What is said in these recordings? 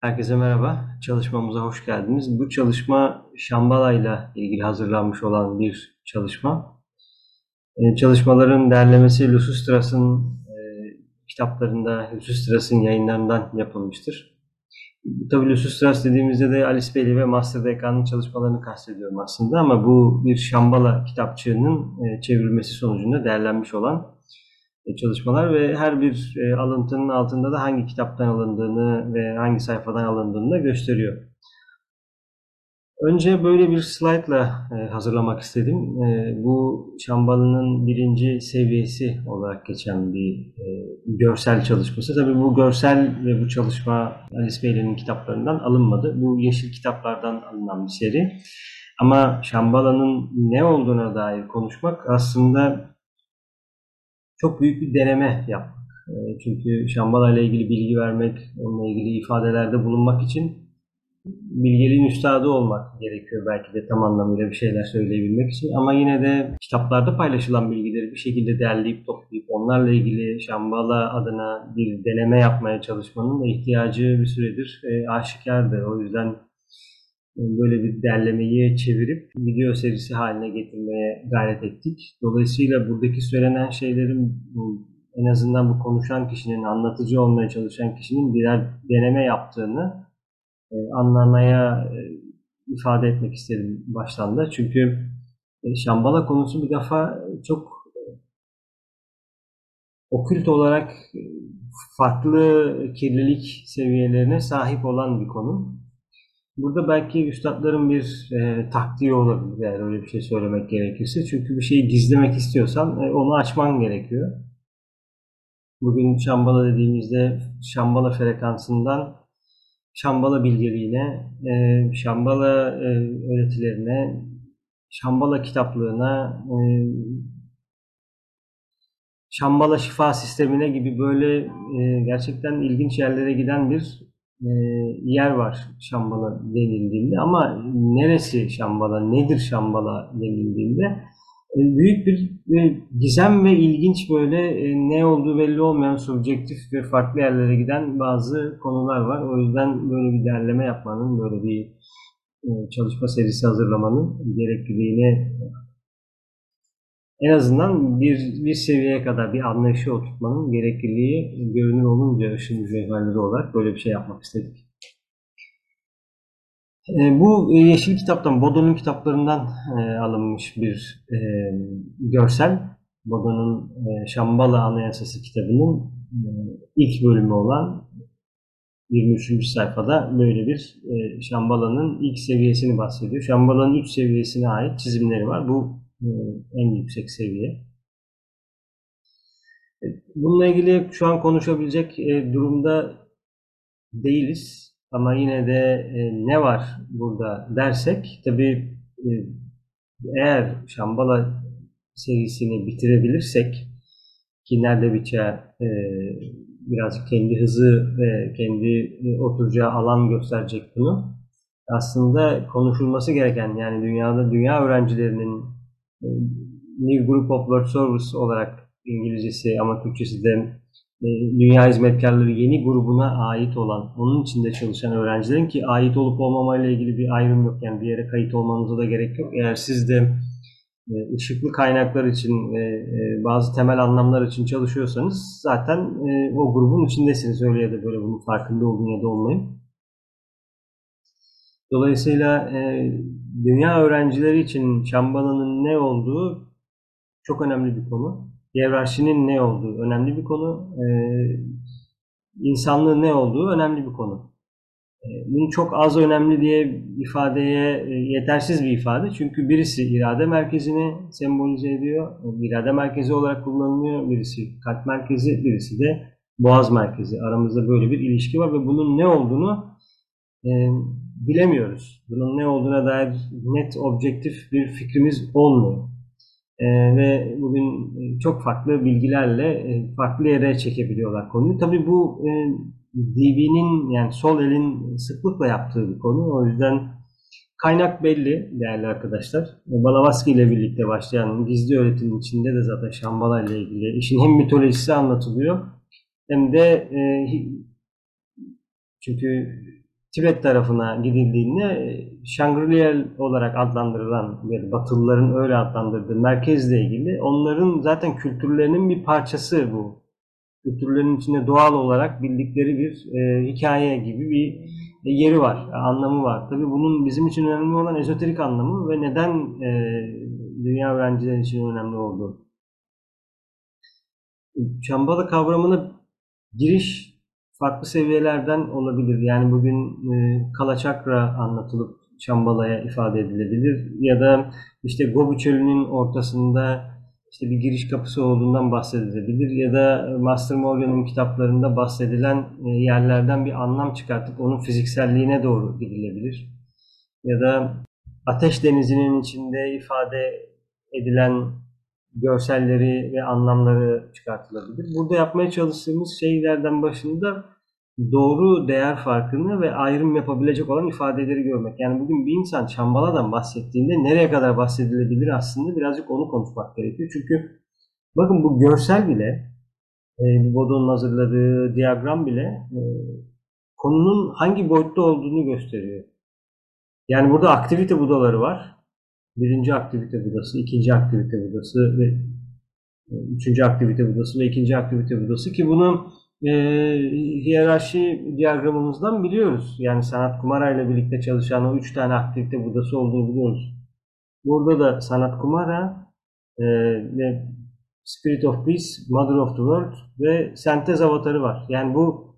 Herkese merhaba. Çalışmamıza hoş geldiniz. Bu çalışma Şambala ile ilgili hazırlanmış olan bir çalışma. Ee, çalışmaların derlemesi Lusustras'ın e, kitaplarında, Lusustras'ın yayınlarından yapılmıştır. Tabii Lusustras dediğimizde de Alice Bailey ve Master Dekan'ın çalışmalarını kastediyorum aslında ama bu bir Şambala kitapçığının e, çevrilmesi sonucunda derlenmiş olan çalışmalar ve her bir e, alıntının altında da hangi kitaptan alındığını ve hangi sayfadan alındığını da gösteriyor. Önce böyle bir slaytla e, hazırlamak istedim. Bu Şambalı'nın birinci seviyesi olarak geçen bir görsel çalışması. Tabii bu görsel ve bu çalışma Alice Bailey'nin kitaplarından alınmadı. Bu yeşil kitaplardan alınan bir seri. Ama Şambala'nın ne olduğuna dair konuşmak aslında çok büyük bir deneme yaptık. Ee, çünkü Şambala ile ilgili bilgi vermek, onunla ilgili ifadelerde bulunmak için bilgeliğin üstadı olmak gerekiyor belki de tam anlamıyla bir şeyler söyleyebilmek için. Ama yine de kitaplarda paylaşılan bilgileri bir şekilde derleyip toplayıp onlarla ilgili Şambala adına bir deneme yapmaya çalışmanın da ihtiyacı bir süredir e, aşikardı. O yüzden böyle bir derlemeyi çevirip video serisi haline getirmeye gayret ettik. Dolayısıyla buradaki söylenen şeylerin en azından bu konuşan kişinin, anlatıcı olmaya çalışan kişinin birer deneme yaptığını e, anlamaya e, ifade etmek istedim baştan da. Çünkü e, Şambala konusu bir defa çok okült olarak farklı kirlilik seviyelerine sahip olan bir konu. Burada belki üstadların bir e, taktiği olabilir eğer öyle bir şey söylemek gerekirse. Çünkü bir şeyi gizlemek istiyorsan e, onu açman gerekiyor. Bugün Şambala dediğimizde Şambala frekansından Şambala bilgeliğine, e, Şambala e, öğretilerine, Şambala kitaplığına, e, Şambala şifa sistemine gibi böyle e, gerçekten ilginç yerlere giden bir yer var Şambala denildiğinde ama neresi Şambala, nedir Şambala denildiğinde e, büyük bir e, gizem ve ilginç böyle e, ne olduğu belli olmayan subjektif ve farklı yerlere giden bazı konular var. O yüzden böyle bir derleme yapmanın, böyle bir e, çalışma serisi hazırlamanın gerekliliğini en azından bir, bir seviyeye kadar bir anlayışı oturtmanın gerekliliği görünür olunca ışın mücevherleri olarak böyle bir şey yapmak istedik. E, bu Yeşil Kitap'tan, Bodo'nun kitaplarından e, alınmış bir e, görsel. Bodo'nun e, Şambala Anayasası kitabının e, ilk bölümü olan 23. sayfada böyle bir e, Şambala'nın ilk seviyesini bahsediyor. Şambala'nın üç seviyesine ait çizimleri var. Bu en yüksek seviye. E, bununla ilgili şu an konuşabilecek e, durumda değiliz. Ama yine de ne var burada dersek, tabi eğer Şambala serisini bitirebilirsek, ki nerede biter biraz kendi hızı ve kendi oturacağı alan gösterecek bunu. Aslında konuşulması gereken yani dünyada dünya öğrencilerinin New Group of World Service olarak İngilizcesi ama Türkçesi de e, Dünya Hizmetkarları yeni grubuna ait olan, onun içinde çalışan öğrencilerin ki ait olup olmamayla ilgili bir ayrım yok. Yani bir yere kayıt olmanıza da gerek yok. Eğer siz de e, ışıklı kaynaklar için ve e, bazı temel anlamlar için çalışıyorsanız zaten o grubun içindesiniz. Öyle ya da böyle bunun farkında olun ya da olmayın. Dolayısıyla dünya öğrencileri için Şambala'nın ne olduğu çok önemli bir konu. Hiyerarşinin ne olduğu önemli bir konu. Ee, insanlığın ne olduğu önemli bir konu. Ee, bunu çok az önemli diye ifadeye e, yetersiz bir ifade. Çünkü birisi irade merkezini sembolize ediyor. İrade merkezi olarak kullanılıyor. Birisi kalp merkezi, birisi de boğaz merkezi. Aramızda böyle bir ilişki var ve bunun ne olduğunu e, bilemiyoruz. Bunun ne olduğuna dair net, objektif bir fikrimiz olmuyor. Ee, ve bugün e, çok farklı bilgilerle e, farklı yere çekebiliyorlar konuyu. Tabii bu e, DB'nin yani sol elin sıklıkla yaptığı bir konu. O yüzden kaynak belli değerli arkadaşlar. Balavaski ile birlikte başlayan gizli öğretimin içinde de zaten Şambala ile ilgili işin hem mitolojisi anlatılıyor hem de e, çünkü Tibet tarafına gidildiğinde Shangri-La olarak adlandırılan, yani Batılıların öyle adlandırdığı merkezle ilgili onların zaten kültürlerinin bir parçası bu. Kültürlerinin içinde doğal olarak bildikleri bir e, hikaye gibi bir e, yeri var, anlamı var. Tabii bunun bizim için önemli olan ezoterik anlamı ve neden e, dünya öğrencileri için önemli olduğu. Şambala kavramına giriş farklı seviyelerden olabilir. Yani bugün e, Kalaçakra anlatılıp Şambala'ya ifade edilebilir. Ya da işte Gobi Çölü'nün ortasında işte bir giriş kapısı olduğundan bahsedilebilir. Ya da Master Morgan'ın kitaplarında bahsedilen e, yerlerden bir anlam çıkartıp onun fizikselliğine doğru gidilebilir. Ya da Ateş Denizi'nin içinde ifade edilen görselleri ve anlamları çıkartılabilir. Burada yapmaya çalıştığımız şeylerden başında doğru değer farkını ve ayrım yapabilecek olan ifadeleri görmek. Yani bugün bir insan Çambala'dan bahsettiğinde nereye kadar bahsedilebilir aslında birazcık onu konuşmak gerekiyor. Çünkü bakın bu görsel bile e, Bodo'nun hazırladığı diyagram bile e, konunun hangi boyutta olduğunu gösteriyor. Yani burada aktivite budaları var. Birinci aktivite budası, ikinci aktivite budası ve e, üçüncü aktivite budası ve ikinci aktivite budası ki bunu e, hiyerarşi diyagramımızdan biliyoruz. Yani sanat kumara ile birlikte çalışan o üç tane aktivite budası olduğunu biliyoruz. Burada da sanat kumara e, ve Spirit of Peace, Mother of the World ve sentez avatarı var. Yani bu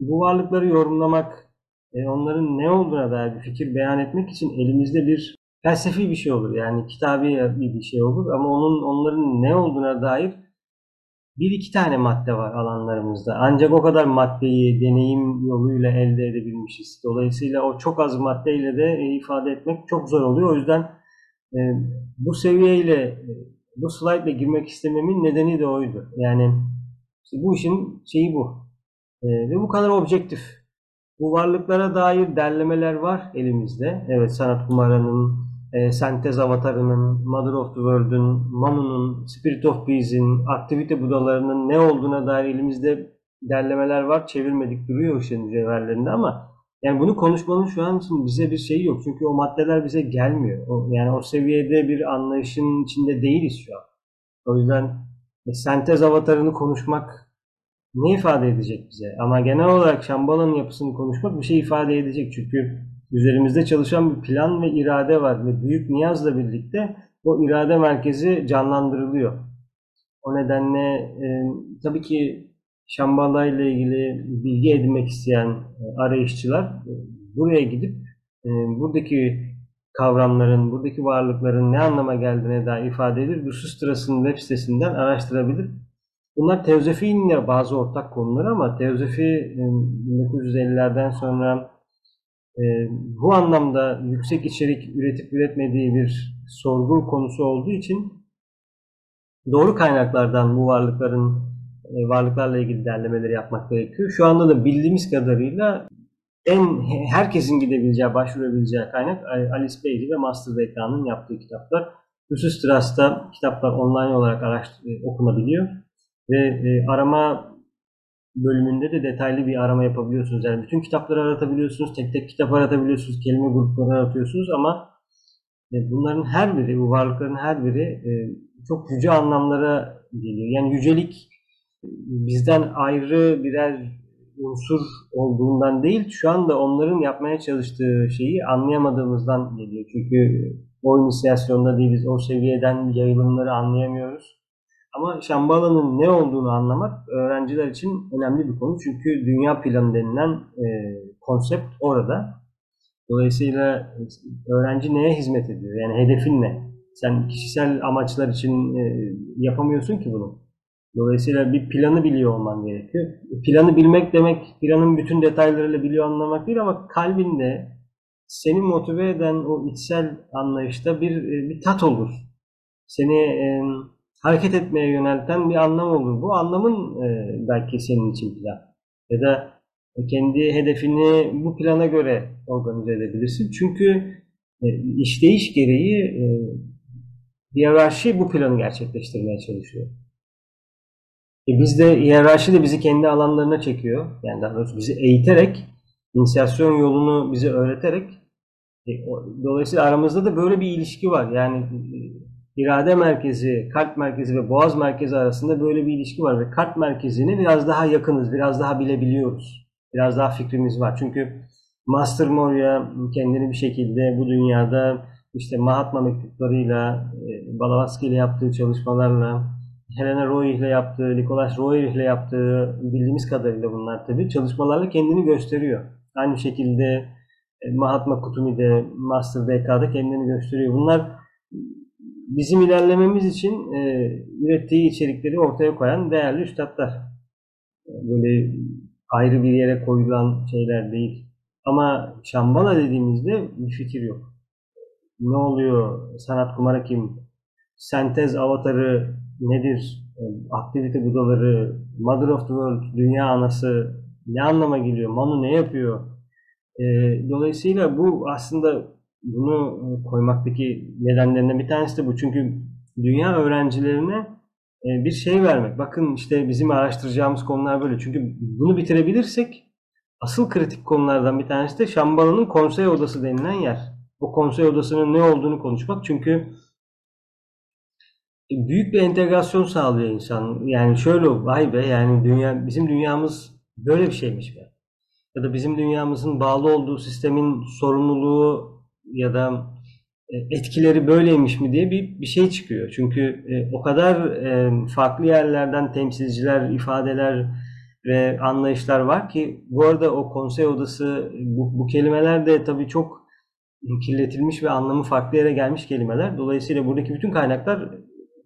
bu varlıkları yorumlamak, e, onların ne olduğuna dair bir fikir beyan etmek için elimizde bir felsefi bir şey olur. Yani kitabi bir şey olur ama onun onların ne olduğuna dair bir iki tane madde var alanlarımızda. Ancak o kadar maddeyi deneyim yoluyla elde edebilmişiz. Dolayısıyla o çok az maddeyle de e, ifade etmek çok zor oluyor. O yüzden e, bu seviyeyle e, bu ile girmek istememin nedeni de oydu. Yani işte bu işin şeyi bu. E, ve bu kadar objektif. Bu varlıklara dair derlemeler var elimizde. Evet sanat kumaranın, e, sentez avatarının, Mother of the World'ün, Manu'nun, Spirit of Peace'in, aktivite budalarının ne olduğuna dair elimizde derlemeler var. Çevirmedik duruyor ışığın mücevherlerinde ama yani bunu konuşmanın şu an için bize bir şey yok. Çünkü o maddeler bize gelmiyor. O, yani o seviyede bir anlayışın içinde değiliz şu an. O yüzden e, sentez avatarını konuşmak ne ifade edecek bize? Ama genel olarak Şambala'nın yapısını konuşmak bir şey ifade edecek. Çünkü üzerimizde çalışan bir plan ve irade var ve büyük niyazla birlikte o irade merkezi canlandırılıyor. O nedenle e, tabii ki Şambala ile ilgili bilgi edinmek isteyen e, arayışçılar e, buraya gidip e, buradaki kavramların, buradaki varlıkların ne anlama geldiğine dair ifade edilir. Lusustras'ın web sitesinden araştırabilir. Bunlar teozofiyle bazı ortak konular ama teozofi 1950'lerden sonra e, bu anlamda yüksek içerik üretip üretmediği bir sorgu konusu olduğu için doğru kaynaklardan bu varlıkların e, varlıklarla ilgili derlemeleri yapmak gerekiyor. Şu anda da bildiğimiz kadarıyla en herkesin gidebileceği, başvurabileceği kaynak Alice Bailey ve Master Bekan'ın yaptığı kitaplar. Lucis Trust'ta kitaplar online olarak araştır, e, okunabiliyor ve e, arama bölümünde de detaylı bir arama yapabiliyorsunuz. Yani bütün kitapları aratabiliyorsunuz, tek tek kitap aratabiliyorsunuz, kelime grupları aratıyorsunuz ama e, bunların her biri, bu varlıkların her biri e, çok yüce anlamlara geliyor. Yani yücelik e, bizden ayrı birer unsur olduğundan değil, şu anda onların yapmaya çalıştığı şeyi anlayamadığımızdan geliyor. Çünkü o inisiyasyonda değiliz, o seviyeden yayılımları anlayamıyoruz. Ama Şambala'nın ne olduğunu anlamak öğrenciler için önemli bir konu. Çünkü dünya planı denilen e, konsept orada. Dolayısıyla öğrenci neye hizmet ediyor? Yani hedefin ne? Sen kişisel amaçlar için e, yapamıyorsun ki bunu. Dolayısıyla bir planı biliyor olman gerekiyor. Planı bilmek demek planın bütün detaylarıyla biliyor anlamak değil ama kalbinde seni motive eden o içsel anlayışta bir e, bir tat olur. Seni e, hareket etmeye yönelten bir anlam olur. Bu anlamın e, belki senin için plan. Ya da kendi hedefini bu plana göre organize edebilirsin. Çünkü e, işleyiş gereği e, hiyerarşi bu planı gerçekleştirmeye çalışıyor. E biz de hiyerarşi de bizi kendi alanlarına çekiyor. Yani daha doğrusu bizi eğiterek inisiyasyon yolunu bize öğreterek e, dolayısıyla aramızda da böyle bir ilişki var. Yani e, irade merkezi, kalp merkezi ve boğaz merkezi arasında böyle bir ilişki var ve kalp merkezini biraz daha yakınız, biraz daha bilebiliyoruz. Biraz daha fikrimiz var. Çünkü Master Moria kendini bir şekilde bu dünyada işte Mahatma mektuplarıyla, e, Blavatsky ile yaptığı çalışmalarla, Helena Roy ile yaptığı, Nicholas Roy ile yaptığı bildiğimiz kadarıyla bunlar tabii çalışmalarla kendini gösteriyor. Aynı şekilde e, Mahatma Kutumi'de, Master DK'da kendini gösteriyor. Bunlar bizim ilerlememiz için e, ürettiği içerikleri ortaya koyan değerli üstadlar. Böyle ayrı bir yere koyulan şeyler değil. Ama Şambala dediğimizde bir fikir yok. Ne oluyor? Sanat kumara kim? Sentez avatarı nedir? E, aktivite budaları, Mother of the World, dünya anası ne anlama geliyor? Manu ne yapıyor? E, dolayısıyla bu aslında bunu koymaktaki nedenlerinden bir tanesi de bu. Çünkü dünya öğrencilerine e, bir şey vermek. Bakın işte bizim araştıracağımız konular böyle. Çünkü bunu bitirebilirsek asıl kritik konulardan bir tanesi de Şambalı'nın konsey odası denilen yer. O konsey odasının ne olduğunu konuşmak. Çünkü büyük bir entegrasyon sağlıyor insan. Yani şöyle vay be yani dünya bizim dünyamız böyle bir şeymiş be. Ya da bizim dünyamızın bağlı olduğu sistemin sorumluluğu ya da e, etkileri böyleymiş mi diye bir, bir şey çıkıyor. Çünkü e, o kadar e, farklı yerlerden temsilciler, ifadeler ve anlayışlar var ki bu arada o konsey odası bu, bu kelimeler de tabii çok kirletilmiş ve anlamı farklı yere gelmiş kelimeler. Dolayısıyla buradaki bütün kaynaklar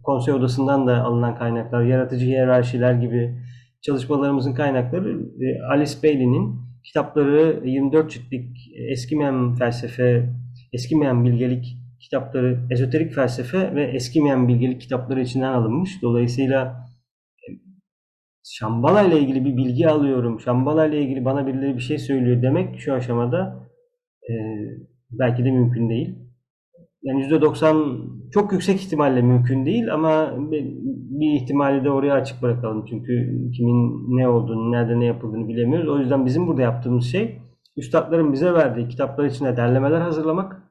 konsey odasından da alınan kaynaklar, yaratıcı hiyerarşiler gibi çalışmalarımızın kaynakları Alice Bailey'nin kitapları 24 ciltlik eskimeyen felsefe, eskimeyen bilgelik kitapları, ezoterik felsefe ve eskimeyen bilgelik kitapları içinden alınmış. Dolayısıyla Şambala ile ilgili bir bilgi alıyorum, Şambala ile ilgili bana birileri bir şey söylüyor demek şu aşamada e, belki de mümkün değil. Yani %90 çok yüksek ihtimalle mümkün değil ama bir ihtimali de oraya açık bırakalım. Çünkü kimin ne olduğunu, nerede ne yapıldığını bilemiyoruz. O yüzden bizim burada yaptığımız şey üstadların bize verdiği kitaplar içine derlemeler hazırlamak,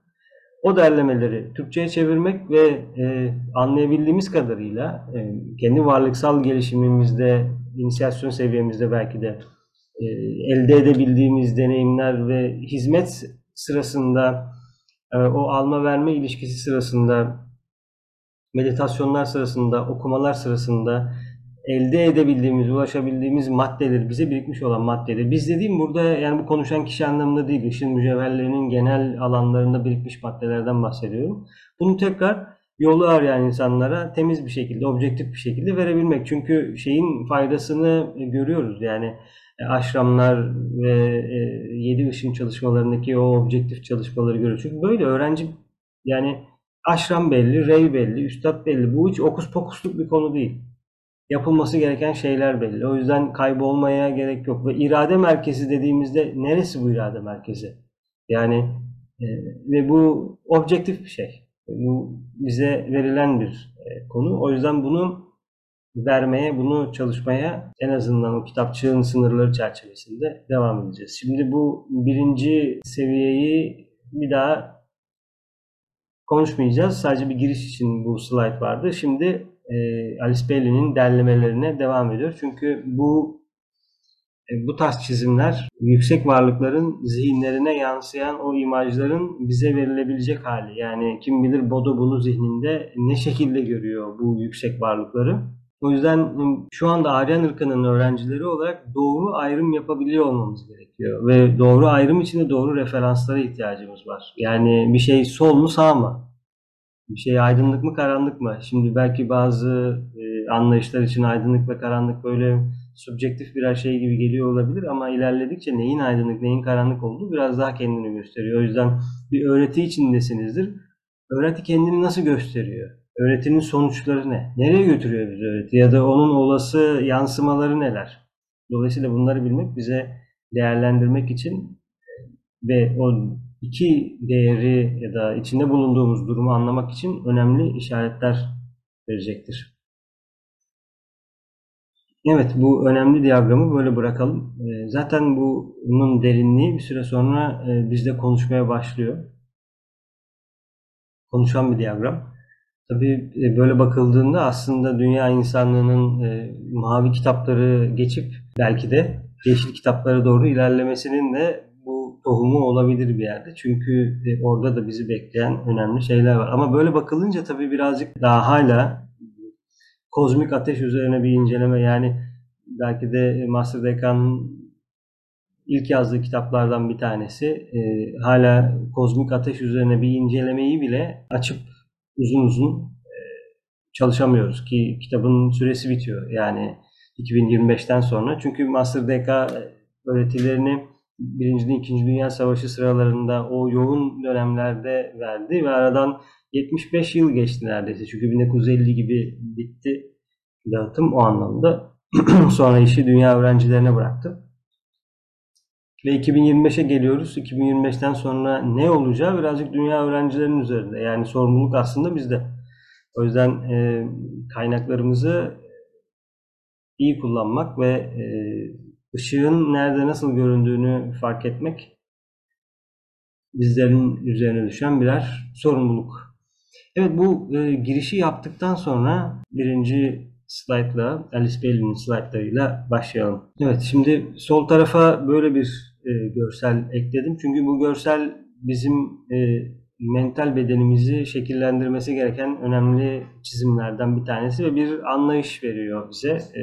o derlemeleri Türkçe'ye çevirmek ve e, anlayabildiğimiz kadarıyla e, kendi varlıksal gelişimimizde, inisiyasyon seviyemizde belki de e, elde edebildiğimiz deneyimler ve hizmet sırasında e, o alma verme ilişkisi sırasında meditasyonlar sırasında, okumalar sırasında elde edebildiğimiz, ulaşabildiğimiz maddeler, bize birikmiş olan maddeler. Biz dediğim burada yani bu konuşan kişi anlamında değil, ışın mücevherlerinin genel alanlarında birikmiş maddelerden bahsediyorum. Bunu tekrar yolu arayan insanlara temiz bir şekilde, objektif bir şekilde verebilmek. Çünkü şeyin faydasını görüyoruz. Yani e, aşramlar ve e, yedi ışın çalışmalarındaki o objektif çalışmaları görüyoruz. Çünkü böyle öğrenci yani aşram belli, rey belli, üstad belli. Bu hiç okus pokusluk bir konu değil. Yapılması gereken şeyler belli. O yüzden kaybolmaya gerek yok. Ve irade merkezi dediğimizde neresi bu irade merkezi? Yani e, ve bu objektif bir şey. Bu bize verilen bir e, konu. O yüzden bunu vermeye, bunu çalışmaya en azından o kitapçığın sınırları çerçevesinde devam edeceğiz. Şimdi bu birinci seviyeyi bir daha konuşmayacağız. Sadece bir giriş için bu slide vardı. Şimdi e, Alice Bailey'nin derlemelerine devam ediyor. Çünkü bu e, bu tarz çizimler yüksek varlıkların zihinlerine yansıyan o imajların bize verilebilecek hali. Yani kim bilir Bodo bunu zihninde ne şekilde görüyor bu yüksek varlıkları. O yüzden şu anda Aryan ırkının öğrencileri olarak doğru ayrım yapabiliyor olmamız gerekiyor. Ve doğru ayrım için de doğru referanslara ihtiyacımız var. Yani bir şey sol mu sağ mı? Bir şey aydınlık mı karanlık mı? Şimdi belki bazı e, anlayışlar için aydınlık ve karanlık böyle subjektif birer şey gibi geliyor olabilir ama ilerledikçe neyin aydınlık neyin karanlık olduğu biraz daha kendini gösteriyor. O yüzden bir öğreti içindesinizdir. Öğreti kendini nasıl gösteriyor? Öğretinin sonuçları ne? Nereye götürüyor bizi öğreti? Ya da onun olası yansımaları neler? Dolayısıyla bunları bilmek bize değerlendirmek için ve o iki değeri ya da içinde bulunduğumuz durumu anlamak için önemli işaretler verecektir. Evet, bu önemli diyagramı böyle bırakalım. Ee, zaten bunun derinliği bir süre sonra e, bizde konuşmaya başlıyor. Konuşan bir diyagram. Tabii e, böyle bakıldığında aslında dünya insanlığının e, mavi kitapları geçip belki de yeşil kitaplara doğru ilerlemesinin de tohumu olabilir bir yerde. Çünkü orada da bizi bekleyen önemli şeyler var. Ama böyle bakılınca tabii birazcık daha hala kozmik ateş üzerine bir inceleme yani belki de Master Dekan'ın ilk yazdığı kitaplardan bir tanesi. E, hala kozmik ateş üzerine bir incelemeyi bile açıp uzun uzun e, çalışamıyoruz ki kitabın süresi bitiyor. Yani 2025'ten sonra. Çünkü Master DK öğretilerini Birinci, İkinci Dünya Savaşı sıralarında o yoğun dönemlerde verdi ve aradan 75 yıl geçti neredeyse. Çünkü 1950 gibi bitti dağıtım o anlamda. Sonra işi dünya öğrencilerine bıraktı. Ve 2025'e geliyoruz. 2025'ten sonra ne olacağı birazcık dünya öğrencilerinin üzerinde. Yani sorumluluk aslında bizde. O yüzden e, kaynaklarımızı iyi kullanmak ve e, ışığın nerede nasıl göründüğünü fark etmek bizlerin üzerine düşen birer sorumluluk. Evet bu e, girişi yaptıktan sonra birinci slaytla, Alice Bailey'nin slaytlarıyla başlayalım. Evet şimdi sol tarafa böyle bir e, görsel ekledim. Çünkü bu görsel bizim e, mental bedenimizi şekillendirmesi gereken önemli çizimlerden bir tanesi ve bir anlayış veriyor bize. E,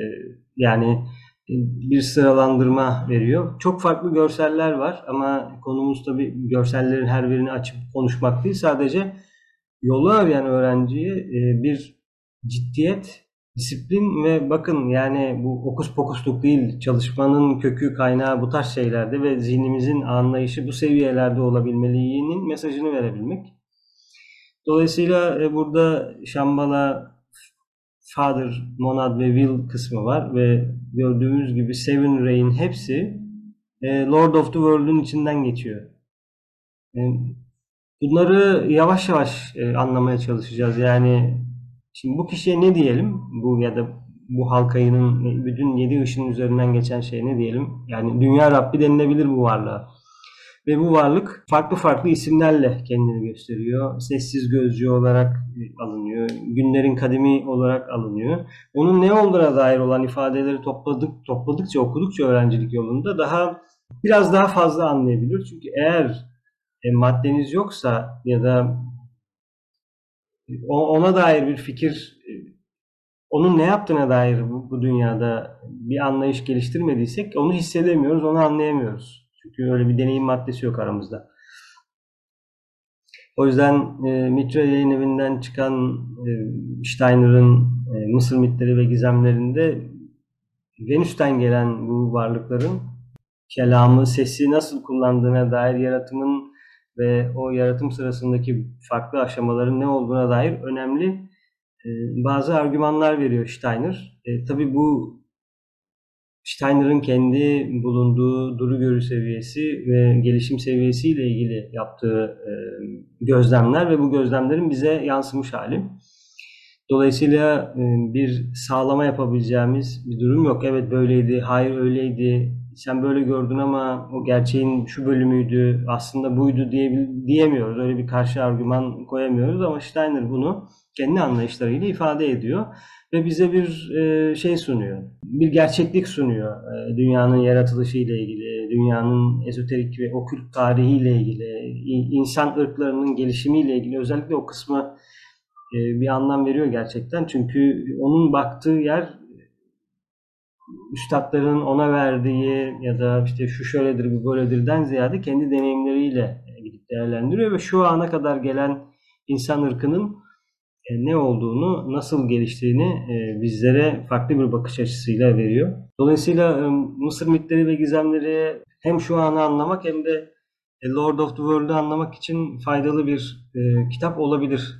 yani bir sıralandırma veriyor. Çok farklı görseller var ama konumuz tabii görsellerin her birini açıp konuşmak değil. Sadece yolu arayan öğrenciye e, bir ciddiyet Disiplin ve bakın yani bu okus pokusluk değil, çalışmanın kökü kaynağı bu tarz şeylerde ve zihnimizin anlayışı bu seviyelerde olabilmeliğinin mesajını verebilmek. Dolayısıyla e, burada Shambhala, Father, Monad ve Will kısmı var ve gördüğümüz gibi Seven Ray'in hepsi e, Lord of the World'un içinden geçiyor. E, bunları yavaş yavaş anlamaya çalışacağız. Yani Şimdi bu kişiye ne diyelim? Bu ya da bu halkayının bütün yedi ışın üzerinden geçen şey ne diyelim? Yani dünya Rabbi denilebilir bu varlığa. Ve bu varlık farklı farklı isimlerle kendini gösteriyor. Sessiz gözcü olarak alınıyor. Günlerin kadimi olarak alınıyor. Onun ne olduğuna dair olan ifadeleri topladık, topladıkça, okudukça öğrencilik yolunda daha biraz daha fazla anlayabilir. Çünkü eğer e, maddeniz yoksa ya da ona dair bir fikir, e, onun ne yaptığına dair bu, bu dünyada bir anlayış geliştirmediysek onu hissedemiyoruz, onu anlayamıyoruz. Çünkü öyle bir deneyim maddesi yok aramızda. O yüzden e, Mitra yayın evinden çıkan e, Steiner'ın e, Mısır mitleri ve gizemlerinde Venüs'ten gelen bu varlıkların kelamı, sesi nasıl kullandığına dair yaratımın ve o yaratım sırasındaki farklı aşamaların ne olduğuna dair önemli e, bazı argümanlar veriyor Steiner. E, tabii bu Steiner'ın kendi bulunduğu duru görü seviyesi ve gelişim seviyesiyle ilgili yaptığı e, gözlemler ve bu gözlemlerin bize yansımış hali. Dolayısıyla e, bir sağlama yapabileceğimiz bir durum yok. Evet böyleydi, hayır öyleydi, sen böyle gördün ama o gerçeğin şu bölümüydü, aslında buydu diye, diyemiyoruz. Öyle bir karşı argüman koyamıyoruz ama Steiner bunu kendi anlayışlarıyla ifade ediyor ve bize bir e, şey sunuyor. Bir gerçeklik sunuyor. E, dünyanın yaratılışı ile ilgili, dünyanın ezoterik ve okült tarihiyle ilgili, insan ırklarının gelişimiyle ilgili özellikle o kısmı e, bir anlam veriyor gerçekten. Çünkü onun baktığı yer üstadların ona verdiği ya da işte şu şöyledir bu böyledirden ziyade kendi deneyimleriyle gidip değerlendiriyor ve şu ana kadar gelen insan ırkının ne olduğunu, nasıl geliştiğini e, bizlere farklı bir bakış açısıyla veriyor. Dolayısıyla e, Mısır mitleri ve gizemleri hem şu anı anlamak hem de Lord of the World'u anlamak için faydalı bir kitap olabilir.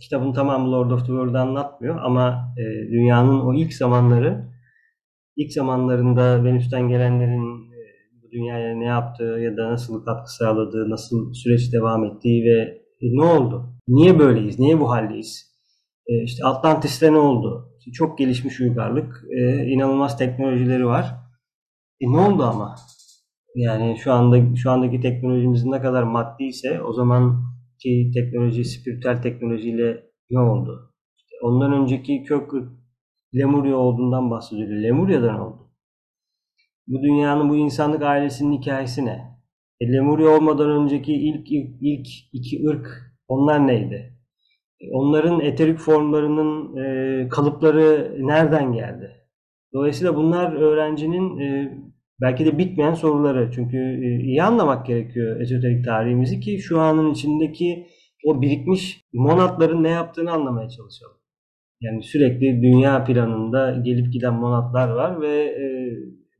Kitabın tamamı Lord of the World'u anlatmıyor ama dünyanın o ilk zamanları ilk zamanlarında Venüs'ten gelenlerin e, bu dünyaya ne yaptığı ya da nasıl katkı sağladığı, nasıl süreç devam ettiği ve e, ne oldu? Niye böyleyiz? Niye bu haldeyiz? E, işte Atlantis'te ne oldu? İşte çok gelişmiş uygarlık, e, inanılmaz teknolojileri var. E ne oldu ama? Yani şu anda şu andaki teknolojimiz ne kadar maddi ise o zamanki teknoloji, spiritüel teknolojiyle ne oldu? İşte ondan önceki kök Lemurya olduğundan bahsediyor. Lemurya'dan oldu. Bu dünyanın, bu insanlık ailesinin hikayesi ne? E, Lemurya olmadan önceki ilk, ilk, ilk iki ırk onlar neydi? E, onların eterik formlarının e, kalıpları nereden geldi? Dolayısıyla bunlar öğrencinin e, belki de bitmeyen soruları. Çünkü iyi anlamak gerekiyor ezoterik tarihimizi ki şu anın içindeki o birikmiş monatların ne yaptığını anlamaya çalışalım. Yani sürekli dünya planında gelip giden monatlar var ve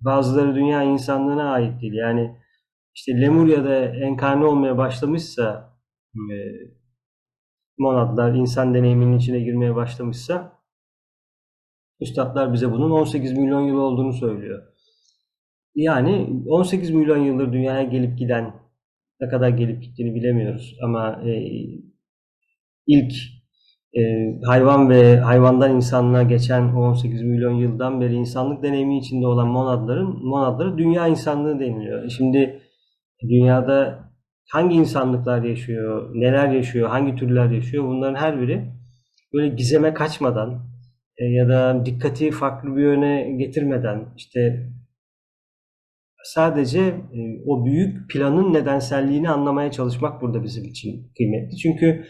bazıları dünya insanlığına ait değil. Yani işte Lemurya'da enkarne olmaya başlamışsa monatlar insan deneyiminin içine girmeye başlamışsa üstadlar bize bunun 18 milyon yıl olduğunu söylüyor. Yani 18 milyon yıldır dünyaya gelip giden ne kadar gelip gittiğini bilemiyoruz ama e, ilk e, hayvan ve hayvandan insanlığa geçen 18 milyon yıldan beri insanlık deneyimi içinde olan monadların monadları dünya insanlığı deniliyor. Şimdi dünyada hangi insanlıklar yaşıyor, neler yaşıyor, hangi türler yaşıyor bunların her biri böyle gizeme kaçmadan e, ya da dikkati farklı bir yöne getirmeden işte sadece e, o büyük planın nedenselliğini anlamaya çalışmak burada bizim için kıymetli. Çünkü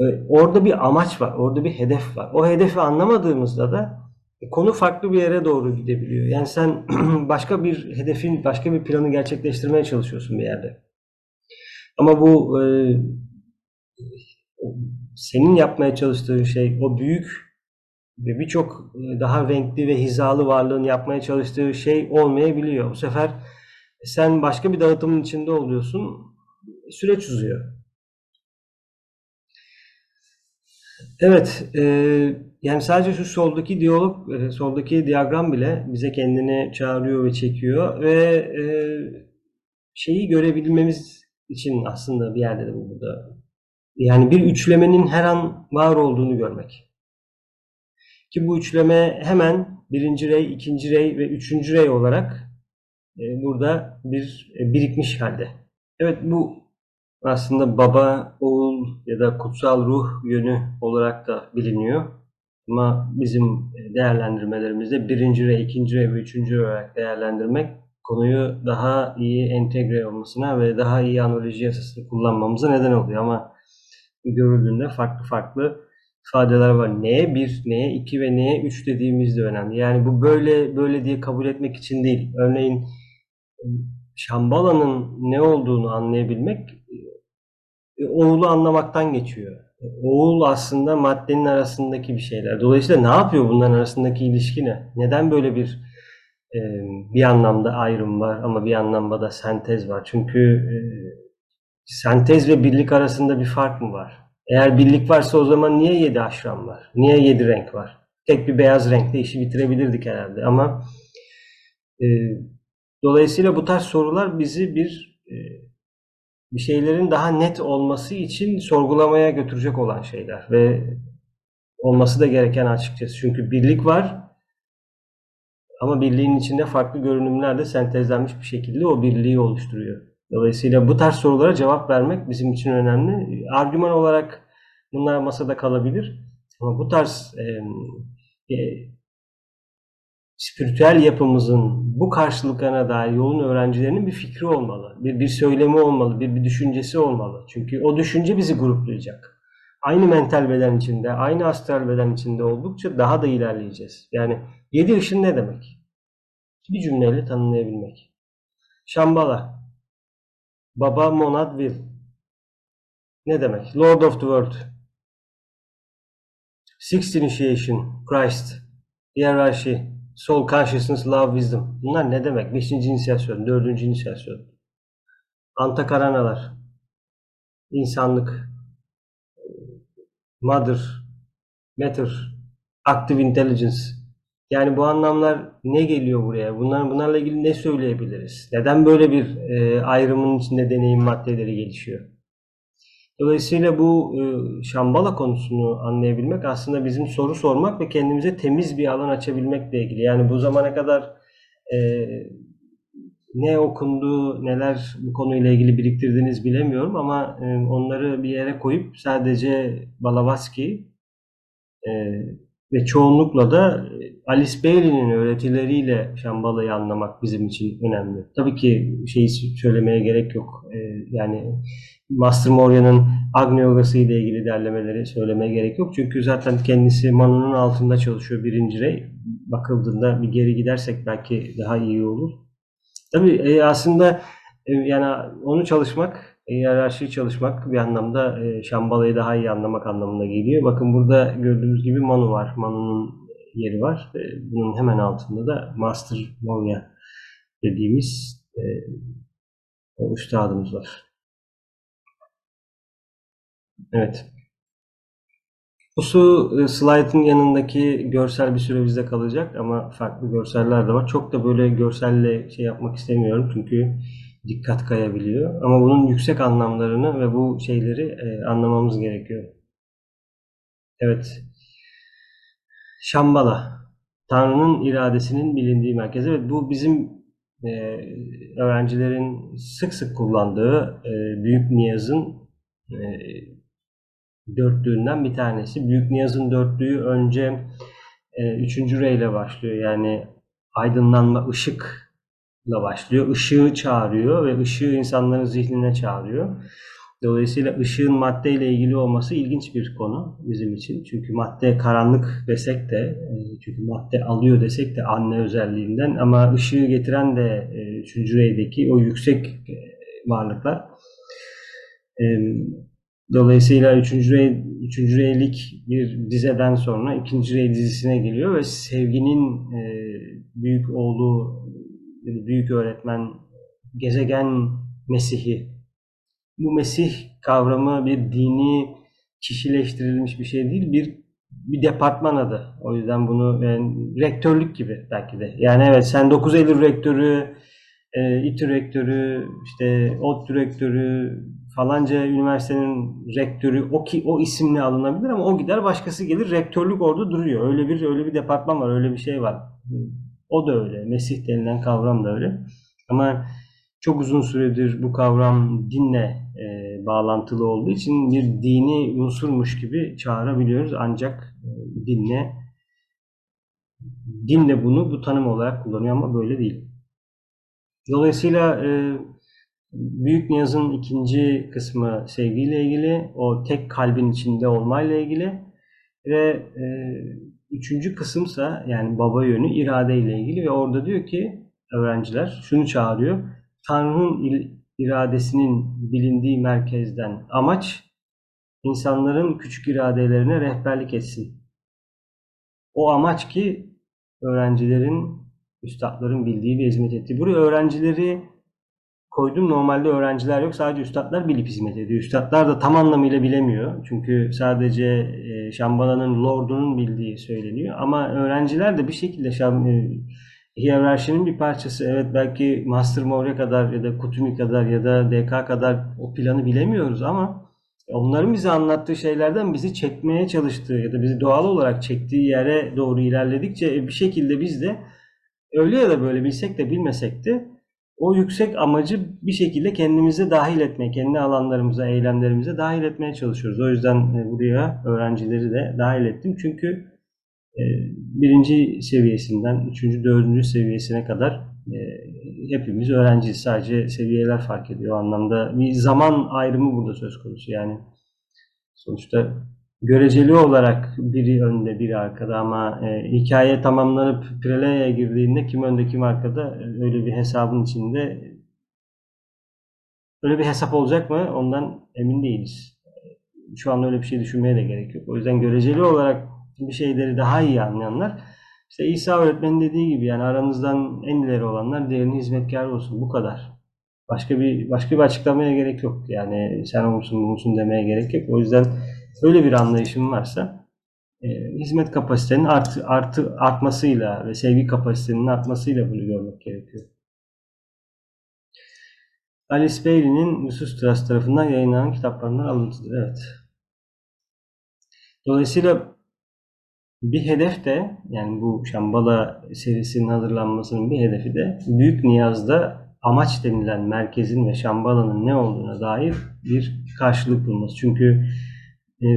e, orada bir amaç var, orada bir hedef var. O hedefi anlamadığımızda da konu farklı bir yere doğru gidebiliyor. Yani sen başka bir hedefin, başka bir planı gerçekleştirmeye çalışıyorsun bir yerde. Ama bu e, senin yapmaya çalıştığın şey o büyük ve birçok daha renkli ve hizalı varlığın yapmaya çalıştığı şey olmayabiliyor. Bu sefer sen başka bir dağıtımın içinde oluyorsun. Süreç uzuyor. Evet, e, yani sadece şu soldaki diyalog, e, soldaki diyagram bile bize kendini çağırıyor ve çekiyor ve e, şeyi görebilmemiz için aslında bir yerde de bu burada. Yani bir üçlemenin her an var olduğunu görmek. Ki bu üçleme hemen birinci rey, ikinci rey ve üçüncü rey olarak e, burada bir e, birikmiş halde. Evet bu aslında baba, oğul ya da kutsal ruh yönü olarak da biliniyor. Ama bizim değerlendirmelerimizde birinci ve ikinci ve üçüncü olarak değerlendirmek konuyu daha iyi entegre olmasına ve daha iyi analoji yasasını kullanmamıza neden oluyor. Ama görüldüğünde farklı farklı ifadeler var. Neye bir, neye iki ve neye üç dediğimiz de önemli. Yani bu böyle böyle diye kabul etmek için değil. Örneğin Şambala'nın ne olduğunu anlayabilmek e, oğulu anlamaktan geçiyor. Oğul aslında maddenin arasındaki bir şeyler. Dolayısıyla ne yapıyor bunların arasındaki ilişki ne? Neden böyle bir bir anlamda ayrım var ama bir anlamda da sentez var? Çünkü sentez ve birlik arasında bir fark mı var? Eğer birlik varsa o zaman niye yedi aşram var? Niye yedi renk var? Tek bir beyaz renkle işi bitirebilirdik herhalde ama e, dolayısıyla bu tarz sorular bizi bir e, bir şeylerin daha net olması için sorgulamaya götürecek olan şeyler ve olması da gereken açıkçası. Çünkü birlik var ama birliğin içinde farklı görünümler de sentezlenmiş bir şekilde o birliği oluşturuyor. Dolayısıyla bu tarz sorulara cevap vermek bizim için önemli. Argüman olarak bunlar masada kalabilir. Ama bu tarz e, e, spiritüel yapımızın bu karşılıklarına dair yolun öğrencilerinin bir fikri olmalı. Bir, bir söylemi olmalı, bir, bir düşüncesi olmalı. Çünkü o düşünce bizi gruplayacak. Aynı mental beden içinde, aynı astral beden içinde oldukça daha da ilerleyeceğiz. Yani yedi ışın ne demek? Bir cümleyle tanımlayabilmek. Şambala. Baba Monad Will. Ne demek? Lord of the World. Sixth Initiation. Christ. Hierarchy. Soul Consciousness, Love, Wisdom. Bunlar ne demek? Beşinci inisiyasyon, dördüncü inisiyasyon. Antakaranalar. insanlık, Mother, Matter, Active Intelligence. Yani bu anlamlar ne geliyor buraya? Bunlar, bunlarla ilgili ne söyleyebiliriz? Neden böyle bir e, ayrımın içinde deneyim maddeleri gelişiyor? Dolayısıyla bu e, Şambala konusunu anlayabilmek aslında bizim soru sormak ve kendimize temiz bir alan açabilmekle ilgili. Yani bu zamana kadar e, ne okundu, neler bu konuyla ilgili biriktirdiniz bilemiyorum ama e, onları bir yere koyup sadece Blavatsky e, ve çoğunlukla da Alice Bailey'nin öğretileriyle Şambala'yı anlamak bizim için önemli. Tabii ki şeyi söylemeye gerek yok. E, yani Master Moria'nın Agni Yogası ile ilgili derlemeleri söylemeye gerek yok. Çünkü zaten kendisi Manu'nun altında çalışıyor birinci rey. Bakıldığında bir geri gidersek belki daha iyi olur. Tabii e, aslında e, yani onu çalışmak, e, hiyerarşiyi çalışmak bir anlamda e, Şambala'yı daha iyi anlamak anlamına geliyor. Bakın burada gördüğümüz gibi Manu var. Manu'nun yeri var. E, bunun hemen altında da Master Moria dediğimiz e, üstadımız var. Evet. Bu su e, slaytın yanındaki görsel bir süre bizde kalacak ama farklı görseller de var. Çok da böyle görselle şey yapmak istemiyorum çünkü dikkat kayabiliyor. Ama bunun yüksek anlamlarını ve bu şeyleri e, anlamamız gerekiyor. Evet. Şambala. Tanrı'nın iradesinin bilindiği merkez. Evet bu bizim e, öğrencilerin sık sık kullandığı e, Büyük Niyaz'ın e, dörtlüğünden bir tanesi. Büyük Niyaz'ın dörtlüğü önce e, üçüncü reyle başlıyor. Yani aydınlanma, ışıkla başlıyor. Işığı çağırıyor ve ışığı insanların zihnine çağırıyor. Dolayısıyla ışığın maddeyle ilgili olması ilginç bir konu bizim için. Çünkü madde karanlık desek de, e, çünkü madde alıyor desek de anne özelliğinden ama ışığı getiren de e, üçüncü reydeki o yüksek e, varlıklar. Dolayısıyla 3. Rey, 3. Rey'lik bir dizeden sonra 2. Rey dizisine geliyor ve sevginin e, büyük oğlu, büyük öğretmen, gezegen Mesih'i. Bu Mesih kavramı bir dini kişileştirilmiş bir şey değil, bir bir departman adı. O yüzden bunu yani, rektörlük gibi belki de. Yani evet sen 9 Eylül rektörü, e, İTÜ rektörü, işte ODTÜ rektörü, falanca üniversitenin rektörü o ki o isimle alınabilir ama o gider başkası gelir rektörlük orada duruyor. Öyle bir öyle bir departman var, öyle bir şey var. O da öyle. Mesih denilen kavram da öyle. Ama çok uzun süredir bu kavram dinle e, bağlantılı olduğu için bir dini unsurmuş gibi çağırabiliyoruz. Ancak e, dinle dinle bunu bu tanım olarak kullanıyor ama böyle değil. Dolayısıyla e, Büyük Niyaz'ın ikinci kısmı sevgiyle ilgili, o tek kalbin içinde olmayla ilgili ve e, üçüncü kısımsa yani baba yönü iradeyle ilgili ve orada diyor ki öğrenciler şunu çağırıyor. Tanrı'nın iradesinin bilindiği merkezden amaç insanların küçük iradelerine rehberlik etsin. O amaç ki öğrencilerin, üstadların bildiği ve hizmet ettiği. Buraya öğrencileri koydum. Normalde öğrenciler yok. Sadece üstadlar bilip hizmet ediyor. Üstadlar da tam anlamıyla bilemiyor. Çünkü sadece e, Şambala'nın Lord'unun bildiği söyleniyor. Ama öğrenciler de bir şekilde Şam, e, hiyerarşinin bir parçası. Evet belki Master Moria kadar ya da Kutumi kadar ya da DK kadar o planı bilemiyoruz ama onların bize anlattığı şeylerden bizi çekmeye çalıştığı ya da bizi doğal olarak çektiği yere doğru ilerledikçe e, bir şekilde biz de öyle ya da böyle bilsek de bilmesek de o yüksek amacı bir şekilde kendimize dahil etmeye, kendi alanlarımıza, eylemlerimize dahil etmeye çalışıyoruz. O yüzden e, buraya öğrencileri de dahil ettim. Çünkü e, birinci seviyesinden üçüncü, dördüncü seviyesine kadar e, hepimiz öğrenciyiz. Sadece seviyeler fark ediyor o anlamda. Bir zaman ayrımı burada söz konusu. Yani sonuçta göreceli olarak biri önde biri arkada ama e, hikaye tamamlanıp Prelea'ya girdiğinde kim önde kim arkada öyle bir hesabın içinde öyle bir hesap olacak mı ondan emin değiliz. Şu an öyle bir şey düşünmeye de gerek yok. O yüzden göreceli olarak bir şeyleri daha iyi anlayanlar işte İsa öğretmenin dediği gibi yani aranızdan en ileri olanlar diğerinin hizmetkarı olsun. Bu kadar. Başka bir başka bir açıklamaya gerek yok. Yani sen olmuşsun bu musun demeye gerek yok. O yüzden öyle bir anlayışım varsa e, hizmet kapasitenin artı, artı artmasıyla ve sevgi kapasitenin artmasıyla bunu görmek gerekiyor. Alice Bailey'nin Lusus Trust tarafından yayınlanan kitaplarından alıntıdır. Evet. Dolayısıyla bir hedef de yani bu Şambala serisinin hazırlanmasının bir hedefi de Büyük Niyaz'da amaç denilen merkezin ve Şambala'nın ne olduğuna dair bir karşılık bulması. Çünkü e,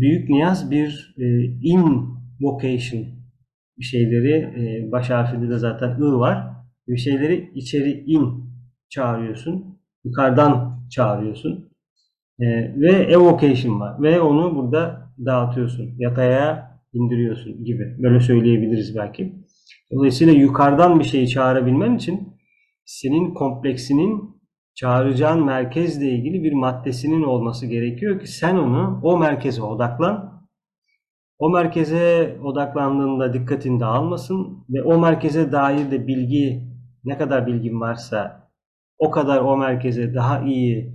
Büyük Niyaz bir e, invocation bir şeyleri e, baş harfinde de zaten I var. Bir şeyleri içeri in çağırıyorsun. Yukarıdan çağırıyorsun. E, ve evocation var. Ve onu burada dağıtıyorsun. Yataya indiriyorsun gibi. Böyle söyleyebiliriz belki. Dolayısıyla yukarıdan bir şeyi çağırabilmen için senin kompleksinin çağıracağın merkezle ilgili bir maddesinin olması gerekiyor ki sen onu o merkeze odaklan. O merkeze odaklandığında dikkatin dağılmasın ve o merkeze dair de bilgi ne kadar bilgin varsa o kadar o merkeze daha iyi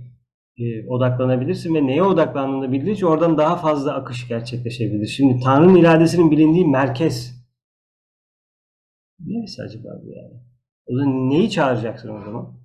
e, odaklanabilirsin ve neye odaklandığını bildiğin için oradan daha fazla akış gerçekleşebilir. Şimdi Tanrı'nın iradesinin bilindiği merkez neresi acaba bu yani? O zaman neyi çağıracaksın o zaman?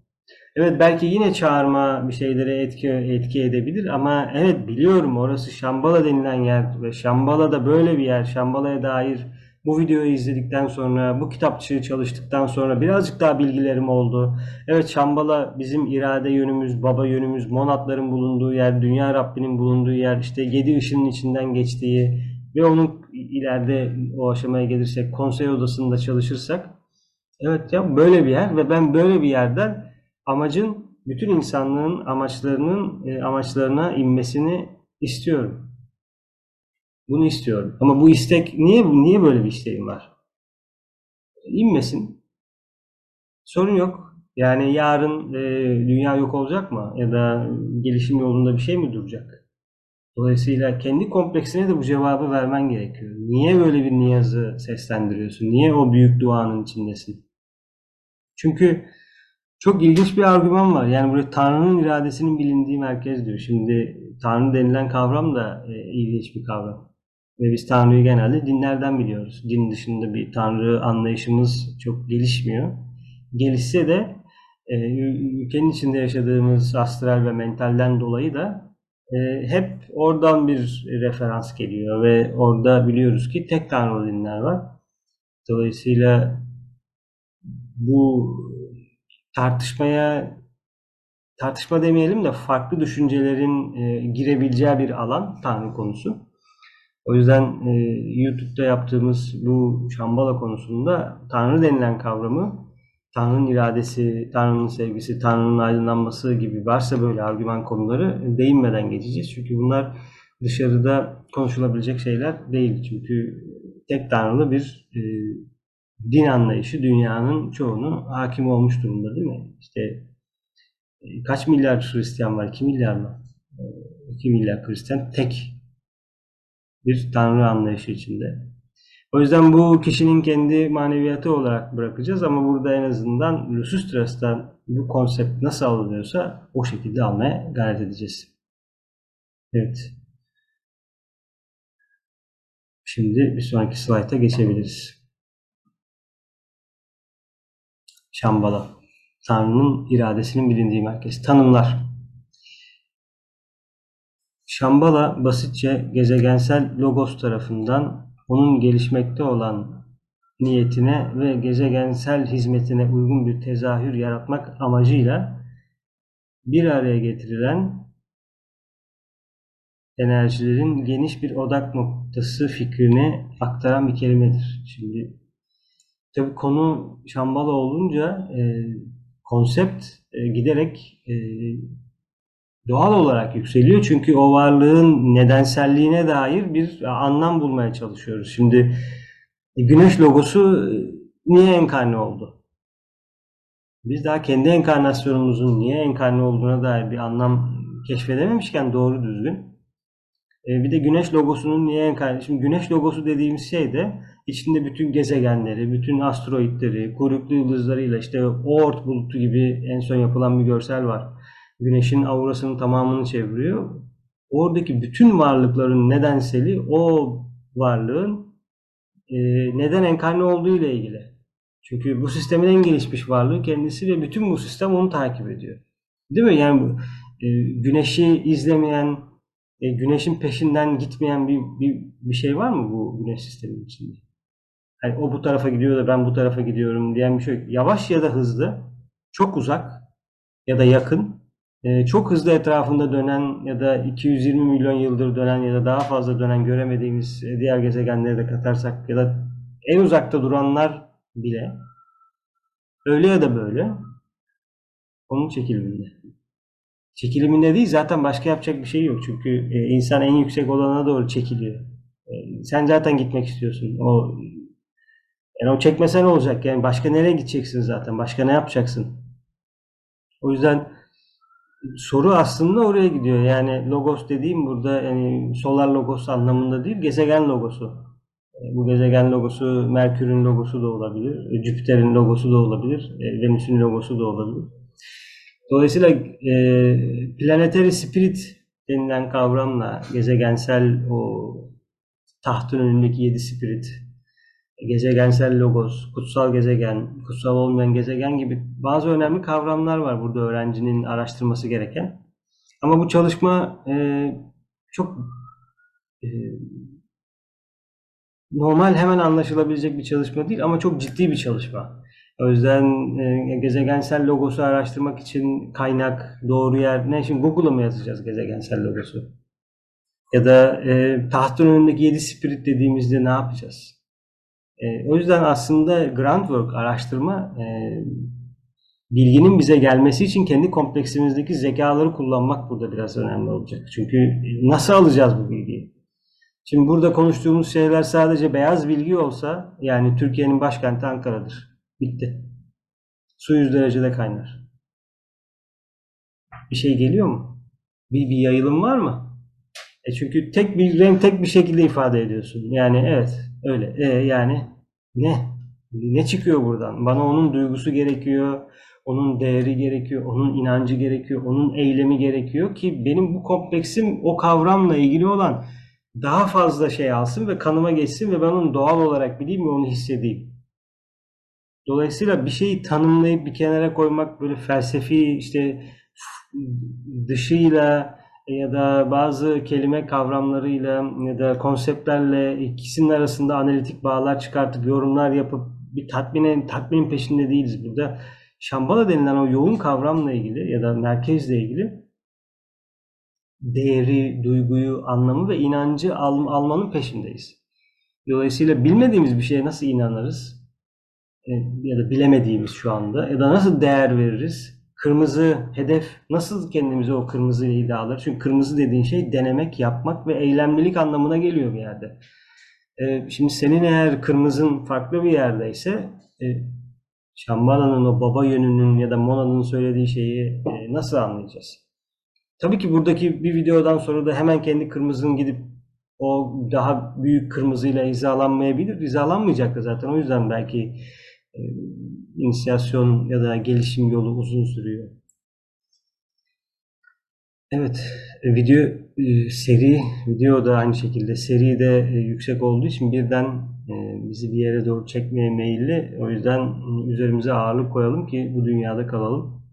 Evet belki yine çağırma bir şeylere etki etki edebilir ama evet biliyorum orası Şambala denilen yer ve Şambala da böyle bir yer. Şambala'ya dair bu videoyu izledikten sonra, bu kitapçığı çalıştıktan sonra birazcık daha bilgilerim oldu. Evet Şambala bizim irade yönümüz, baba yönümüz, monatların bulunduğu yer, dünya Rabbinin bulunduğu yer, işte yedi ışının içinden geçtiği ve onun ileride o aşamaya gelirsek konsey odasında çalışırsak evet ya böyle bir yer ve ben böyle bir yerden amacın bütün insanlığın amaçlarının e, amaçlarına inmesini istiyorum. Bunu istiyorum. Ama bu istek niye niye böyle bir isteğim var? İnmesin. Sorun yok. Yani yarın e, dünya yok olacak mı? Ya da gelişim yolunda bir şey mi duracak? Dolayısıyla kendi kompleksine de bu cevabı vermen gerekiyor. Niye böyle bir niyazı seslendiriyorsun? Niye o büyük duanın içindesin? Çünkü çok ilginç bir argüman var. Yani burada Tanrı'nın iradesinin bilindiği merkez diyor. Şimdi Tanrı denilen kavram da e, ilginç bir kavram. Ve biz Tanrı'yı genelde dinlerden biliyoruz. Din dışında bir Tanrı anlayışımız çok gelişmiyor. Gelişse de e, ülkenin içinde yaşadığımız astral ve mentalden dolayı da e, hep oradan bir referans geliyor ve orada biliyoruz ki tek Tanrı dinler var. Dolayısıyla bu tartışmaya tartışma demeyelim de farklı düşüncelerin e, girebileceği bir alan Tanrı konusu. O yüzden e, YouTube'da yaptığımız bu Şambala konusunda Tanrı denilen kavramı Tanrı'nın iradesi, Tanrı'nın sevgisi, Tanrı'nın aydınlanması gibi varsa böyle argüman konuları değinmeden geçeceğiz. Çünkü bunlar dışarıda konuşulabilecek şeyler değil. Çünkü tek tanrılı bir e, din anlayışı dünyanın çoğunu hakim olmuş durumda değil mi? İşte e, kaç milyar Hristiyan var? 2 milyar mı? E, 2 milyar Hristiyan tek bir tanrı anlayışı içinde. O yüzden bu kişinin kendi maneviyatı olarak bırakacağız ama burada en azından Lusustras'tan bu konsept nasıl alınıyorsa o şekilde almaya gayret edeceğiz. Evet. Şimdi bir sonraki slayta geçebiliriz. Şambala. Tanrı'nın iradesinin bilindiği merkez. Tanımlar. Şambala basitçe gezegensel logos tarafından onun gelişmekte olan niyetine ve gezegensel hizmetine uygun bir tezahür yaratmak amacıyla bir araya getirilen enerjilerin geniş bir odak noktası fikrini aktaran bir kelimedir. Şimdi tabi konu Şambala olunca e, konsept e, giderek e, doğal olarak yükseliyor. Çünkü o varlığın nedenselliğine dair bir anlam bulmaya çalışıyoruz. Şimdi e, güneş logosu e, niye enkarne oldu? Biz daha kendi enkarnasyonumuzun niye enkarne olduğuna dair bir anlam keşfedememişken doğru düzgün. E, bir de güneş logosunun niye enkarne... Şimdi güneş logosu dediğimiz şey de içinde bütün gezegenleri, bütün asteroidleri, kuyruklu yıldızlarıyla işte Oort bulutu gibi en son yapılan bir görsel var Güneşin aurasının tamamını çeviriyor. Oradaki bütün varlıkların nedenseli o varlığın e, neden enkarne olduğu ile ilgili. Çünkü bu sistemin en gelişmiş varlığı kendisi ve bütün bu sistem onu takip ediyor. Değil mi? Yani e, güneşi izlemeyen, e, güneşin peşinden gitmeyen bir, bir, bir şey var mı bu güneş sisteminin içinde? Yani o bu tarafa gidiyor da ben bu tarafa gidiyorum diyen bir şey yok. Yavaş ya da hızlı, çok uzak ya da yakın, e, çok hızlı etrafında dönen ya da 220 milyon yıldır dönen ya da daha fazla dönen göremediğimiz e, diğer gezegenleri de katarsak ya da en uzakta duranlar bile öyle ya da böyle onun çekiliminde. Çekiliminde değil zaten başka yapacak bir şey yok. Çünkü e, insan en yüksek olana doğru çekiliyor. E, sen zaten gitmek istiyorsun. O yani o çekmese ne olacak? Yani başka nereye gideceksin zaten? Başka ne yapacaksın? O yüzden soru aslında oraya gidiyor. Yani logos dediğim burada yani solar logos anlamında değil, gezegen logosu. E, bu gezegen logosu Merkür'ün logosu da olabilir, e, Jüpiter'in logosu da olabilir, e, Venüs'ün logosu da olabilir. Dolayısıyla e, planetary spirit denilen kavramla gezegensel o tahtın önündeki yedi spirit, gezegensel logos, kutsal gezegen, kutsal olmayan gezegen gibi bazı önemli kavramlar var burada öğrencinin araştırması gereken. Ama bu çalışma e, çok e, normal hemen anlaşılabilecek bir çalışma değil ama çok ciddi bir çalışma. O yüzden e, gezegensel logosu araştırmak için kaynak, doğru yer ne? Şimdi Google'a mı yazacağız gezegensel logosu? Ya da e, tahtın önündeki yedi spirit dediğimizde ne yapacağız? E, o yüzden aslında groundwork, araştırma e, bilginin bize gelmesi için kendi kompleksimizdeki zekaları kullanmak burada biraz önemli olacak. Çünkü nasıl alacağız bu bilgiyi? Şimdi burada konuştuğumuz şeyler sadece beyaz bilgi olsa yani Türkiye'nin başkenti Ankara'dır. Bitti. Su 100 derecede kaynar. Bir şey geliyor mu? Bir, bir yayılım var mı? E çünkü tek bir renk tek bir şekilde ifade ediyorsun. Yani evet öyle. E yani ne? Ne çıkıyor buradan? Bana onun duygusu gerekiyor, onun değeri gerekiyor, onun inancı gerekiyor, onun eylemi gerekiyor ki benim bu kompleksim o kavramla ilgili olan daha fazla şey alsın ve kanıma geçsin ve ben onu doğal olarak bileyim ve onu hissedeyim. Dolayısıyla bir şeyi tanımlayıp bir kenara koymak böyle felsefi işte dışıyla ya da bazı kelime kavramlarıyla ya da konseptlerle ikisinin arasında analitik bağlar çıkartıp yorumlar yapıp bir tatminin tatminin peşinde değiliz burada. Şambala denilen o yoğun kavramla ilgili ya da merkezle ilgili değeri, duyguyu, anlamı ve inancı al, almanın peşindeyiz. Dolayısıyla bilmediğimiz bir şeye nasıl inanırız? E, ya da bilemediğimiz şu anda ya da nasıl değer veririz? Kırmızı hedef nasıl kendimize o kırmızı ile alır? Çünkü kırmızı dediğin şey denemek, yapmak ve eylemlilik anlamına geliyor bir yerde. E, şimdi senin eğer kırmızın farklı bir yerdeyse e, Şambala'nın o baba yönünün ya da Mona'nın söylediği şeyi e, nasıl anlayacağız? Tabii ki buradaki bir videodan sonra da hemen kendi kırmızının gidip o daha büyük kırmızıyla hizalanmayabilir. Hizalanmayacak da zaten. O yüzden belki e, inisiyasyon ya da gelişim yolu uzun sürüyor. Evet, e, video e, seri, video da aynı şekilde seri de e, yüksek olduğu için birden bizi bir yere doğru çekmeye meyilli. O yüzden üzerimize ağırlık koyalım ki bu dünyada kalalım.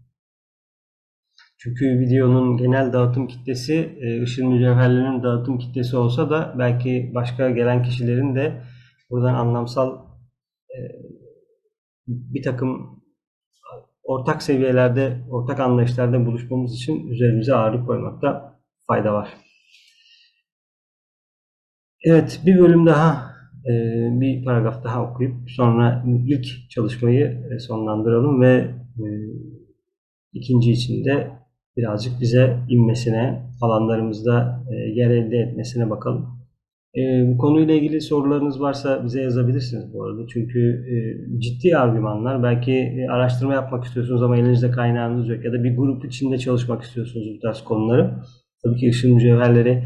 Çünkü videonun genel dağıtım kitlesi e, ışın mücevherlerinin dağıtım kitlesi olsa da belki başka gelen kişilerin de buradan anlamsal bir takım ortak seviyelerde, ortak anlayışlarda buluşmamız için üzerimize ağırlık koymakta fayda var. Evet, bir bölüm daha, e, bir paragraf daha okuyup sonra ilk çalışmayı sonlandıralım ve ikinci içinde birazcık bize inmesine, alanlarımızda e, yer elde etmesine bakalım. E, bu konuyla ilgili sorularınız varsa bize yazabilirsiniz bu arada. Çünkü e, ciddi argümanlar. Belki araştırma yapmak istiyorsunuz ama elinizde kaynağınız yok. Ya da bir grup içinde çalışmak istiyorsunuz bu tarz konuları. Tabii ki ışın mücevherleri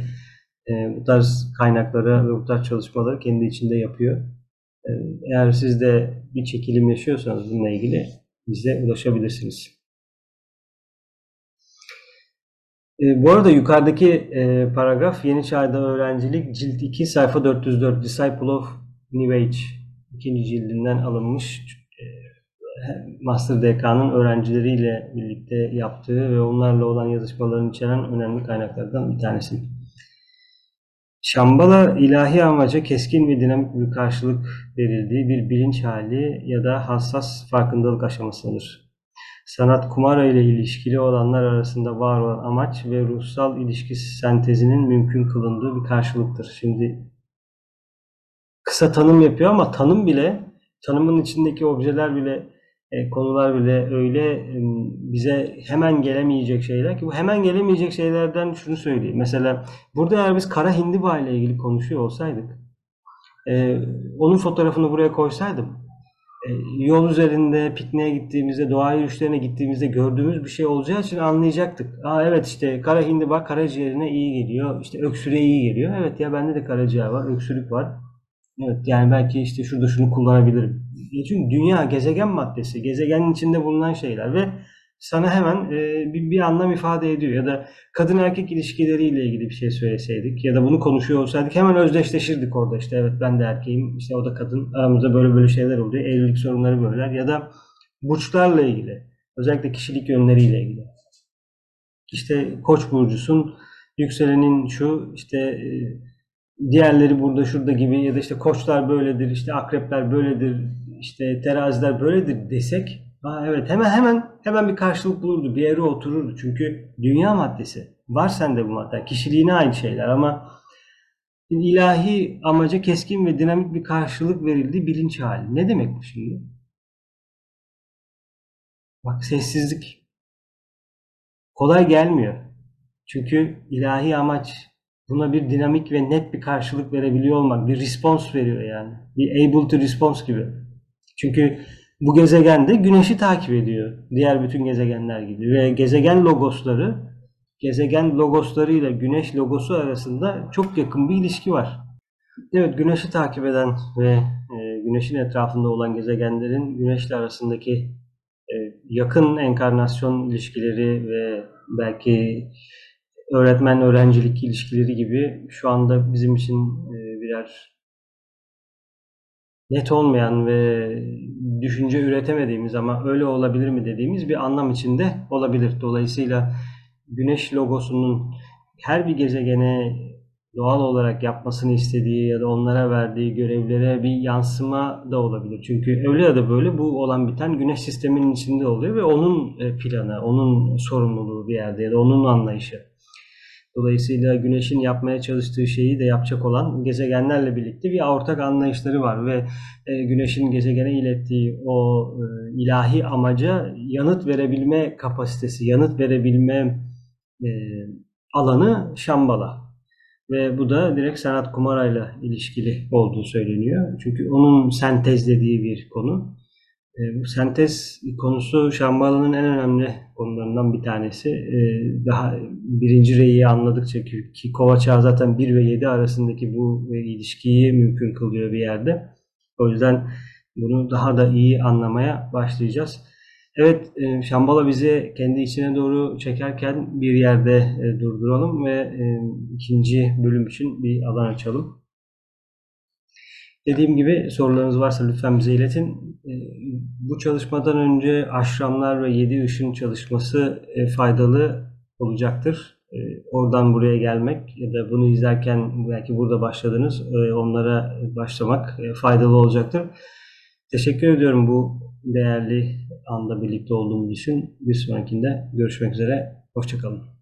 bu tarz kaynakları ve bu tarz çalışmaları kendi içinde yapıyor. Eğer siz de bir çekilim yaşıyorsanız bununla ilgili bize ulaşabilirsiniz. E, bu arada yukarıdaki e, paragraf Yeni Çağda Öğrencilik cilt 2 sayfa 404 Disciple of New Age ikinci cildinden alınmış. E, Master DK'nın öğrencileriyle birlikte yaptığı ve onlarla olan yazışmalarını içeren önemli kaynaklardan bir tanesi. Şambala ilahi amaca keskin ve dinamik bir karşılık verildiği bir bilinç hali ya da hassas farkındalık aşamasıdır. Sanat kumara ile ilişkili olanlar arasında var olan amaç ve ruhsal ilişki sentezinin mümkün kılındığı bir karşılıktır. Şimdi kısa tanım yapıyor ama tanım bile, tanımın içindeki objeler bile, e, konular bile öyle e, bize hemen gelemeyecek şeyler ki bu hemen gelemeyecek şeylerden şunu söyleyeyim. Mesela burada eğer biz kara hindiba ile ilgili konuşuyor olsaydık, e, onun fotoğrafını buraya koysaydım, yol üzerinde pikniğe gittiğimizde, doğa yürüyüşlerine gittiğimizde gördüğümüz bir şey olacağı için anlayacaktık. Aa evet işte kara hindiba karaciğerine iyi geliyor, işte öksürüğe iyi geliyor. Evet ya bende de karaciğer var, öksürük var. Evet yani belki işte şurada şunu kullanabilirim. Çünkü dünya gezegen maddesi, gezegenin içinde bulunan şeyler ve sana hemen e, bir, bir anlam ifade ediyor. Ya da kadın erkek ilişkileriyle ilgili bir şey söyleseydik ya da bunu konuşuyor olsaydık hemen özdeşleşirdik orada işte evet ben de erkeğim işte o da kadın aramızda böyle böyle şeyler oluyor. Evlilik sorunları böyleler ya da burçlarla ilgili özellikle kişilik yönleriyle ilgili. İşte koç burcusun yükselenin şu işte e, diğerleri burada şurada gibi ya da işte koçlar böyledir, işte akrepler böyledir, işte teraziler böyledir desek Aa, evet hemen hemen hemen bir karşılık bulurdu. Bir yere otururdu. Çünkü dünya maddesi. Var sende bu madde. Kişiliğine ait şeyler ama ilahi amaca keskin ve dinamik bir karşılık verildi bilinç hali. Ne demek bu şimdi? Bak sessizlik. Kolay gelmiyor. Çünkü ilahi amaç buna bir dinamik ve net bir karşılık verebiliyor olmak, bir response veriyor yani. Bir able to response gibi. Çünkü bu gezegen de Güneş'i takip ediyor. Diğer bütün gezegenler gibi. Ve gezegen logosları, gezegen logosları ile Güneş logosu arasında çok yakın bir ilişki var. Evet, Güneş'i takip eden ve e, Güneş'in etrafında olan gezegenlerin Güneş'le arasındaki e, yakın enkarnasyon ilişkileri ve belki öğretmen-öğrencilik ilişkileri gibi şu anda bizim için e, birer net olmayan ve düşünce üretemediğimiz ama öyle olabilir mi dediğimiz bir anlam içinde olabilir. Dolayısıyla güneş logosunun her bir gezegene doğal olarak yapmasını istediği ya da onlara verdiği görevlere bir yansıma da olabilir. Çünkü öyle ya da böyle bu olan biten güneş sisteminin içinde oluyor ve onun e, planı, onun sorumluluğu bir yerde ya da onun anlayışı. Dolayısıyla Güneş'in yapmaya çalıştığı şeyi de yapacak olan gezegenlerle birlikte bir ortak anlayışları var ve e, Güneş'in gezegene ilettiği o e, ilahi amaca yanıt verebilme kapasitesi, yanıt verebilme e, alanı Şambala. Ve bu da direkt Sanat Kumara'yla ilişkili olduğu söyleniyor. Çünkü onun sentezlediği bir konu. E, sentez konusu Şambala'nın en önemli konularından bir tanesi. E, daha birinci reyi anladıkça ki, ki Kova çağı zaten 1 ve 7 arasındaki bu ilişkiyi mümkün kılıyor bir yerde. O yüzden bunu daha da iyi anlamaya başlayacağız. Evet, e, Şambala bizi kendi içine doğru çekerken bir yerde e, durduralım ve e, ikinci bölüm için bir alan açalım. Dediğim gibi sorularınız varsa lütfen bize iletin. Ee, bu çalışmadan önce aşramlar ve yedi ışın çalışması e, faydalı olacaktır. Ee, oradan buraya gelmek ya da bunu izlerken belki burada başladınız e, onlara başlamak e, faydalı olacaktır. Teşekkür ediyorum bu değerli anda birlikte olduğumuz için. Bir sonrakinde görüşmek üzere. Hoşçakalın.